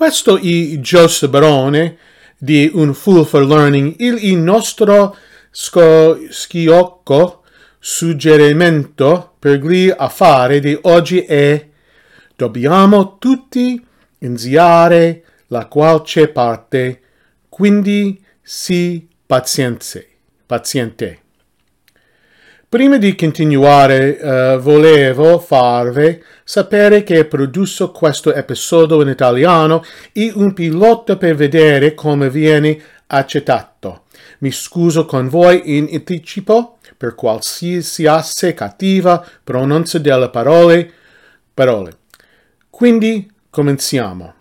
Questo è Joseph Barone di Un Fool for Learning. Il nostro schiocco suggerimento per gli affari di oggi è dobbiamo tutti iniziare la qualche parte, quindi sii pazienze, paziente. Prima di continuare, uh, volevo farvi sapere che produsso questo episodio in italiano e un pilota per vedere come viene accettato. Mi scuso con voi in anticipo per qualsiasi cattiva pronuncia delle parole. parole. Quindi cominciamo.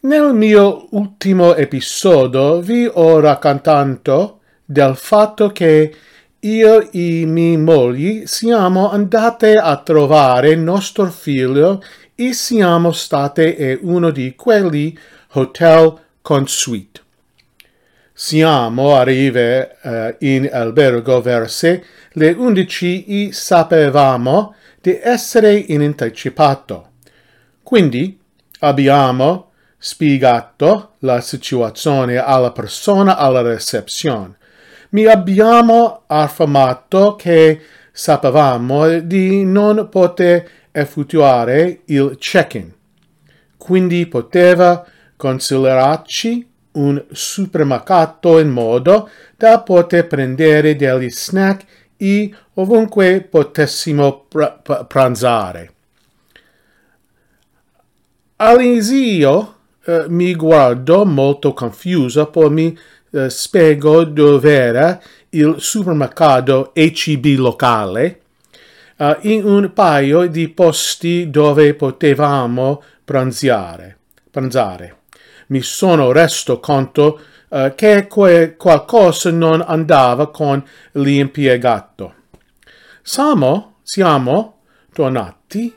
Nel mio ultimo episodio vi ho raccontato del fatto che io e mia moglie siamo andate a trovare nostro figlio e siamo state in uno di quelli hotel con suite. Siamo arrivati uh, in albergo verso le undici e sapevamo di essere in anticipato. Quindi abbiamo spiegato la situazione alla persona alla reception mi abbiamo affermato che sapevamo di non poter effettuare il check-in. Quindi poteva considerarci un supermercato in modo da poter prendere degli snack e ovunque potessimo pr- pr- pranzare. All'inizio eh, mi guardo molto confusa, poi mi eh, spiego dov'era il supermercato HEB locale uh, in un paio di posti dove potevamo pranzare. pranzare. Mi sono resto conto uh, che que- qualcosa non andava con l'impiegato. Siamo, siamo tornati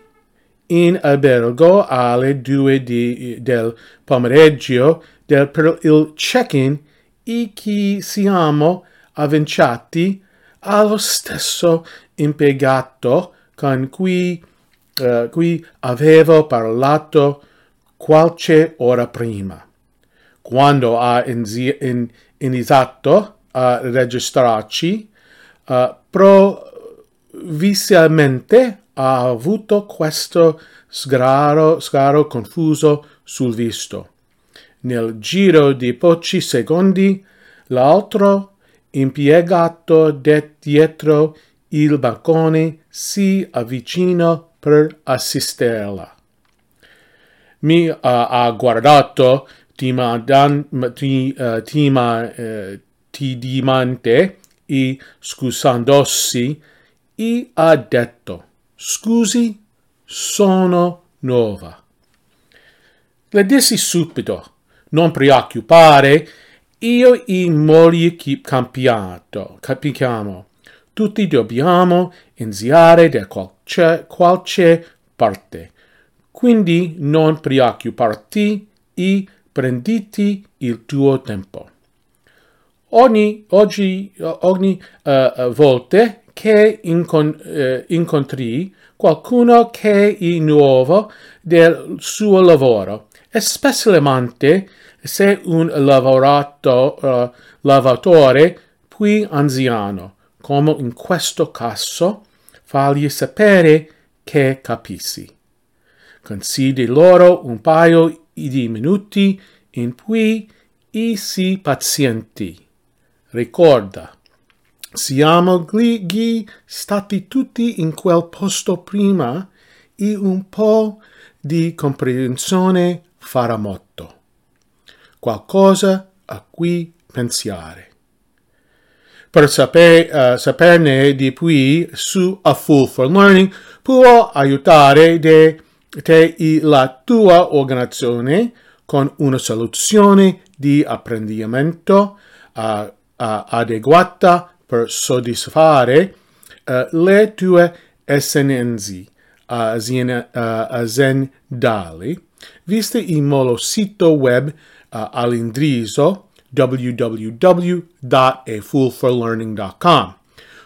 in albergo alle due di, del pomeriggio del, per il check-in e chi siamo avvinciati allo stesso impiegato con cui, uh, cui avevo parlato qualche ora prima. Quando ha inizi- in- iniziato a registrarci, uh, provvisamente ha avuto questo sgaro, sgaro confuso sul visto. Nel giro di pochi secondi, l'altro impiegato dietro il bancone si avvicina per assisterla. Mi uh, ha guardato timadan, ti, uh, tima, uh, e scusandosi e ha detto scusi sono nuova. Le dissi subito non preoccupare, io e moglie campiato, capiamo. Tutti dobbiamo iniziare da qualche, qualche parte. Quindi non preoccuparti e prenditi il tuo tempo. Ogni, oggi, ogni uh, volta che incon, uh, incontri qualcuno che è nuovo del suo lavoro, specialmente se un lavorato, uh, lavoratore più anziano, come in questo caso, fagli sapere che capisci. Concedi loro un paio di minuti in cui e sii pazienti. Ricorda, siamo gli stati tutti in quel posto prima e un po' di comprensione farà motto. Qualcosa a cui pensare. Per saper, uh, saperne di più su A Fool for Learning può aiutare de, te e la tua organizzazione con una soluzione di apprendimento uh, uh, adeguata per soddisfare le tue esigenze aziendali viste il molo sito web uh, all'indirizzo www.afoolforlearning.com.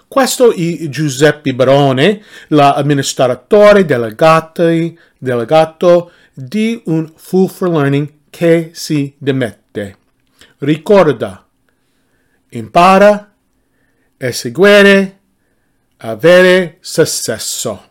Questo è Giuseppe Barone, l'amministratore delegato di un fool for learning che si dimette. Ricorda, impara e seguire, avere successo.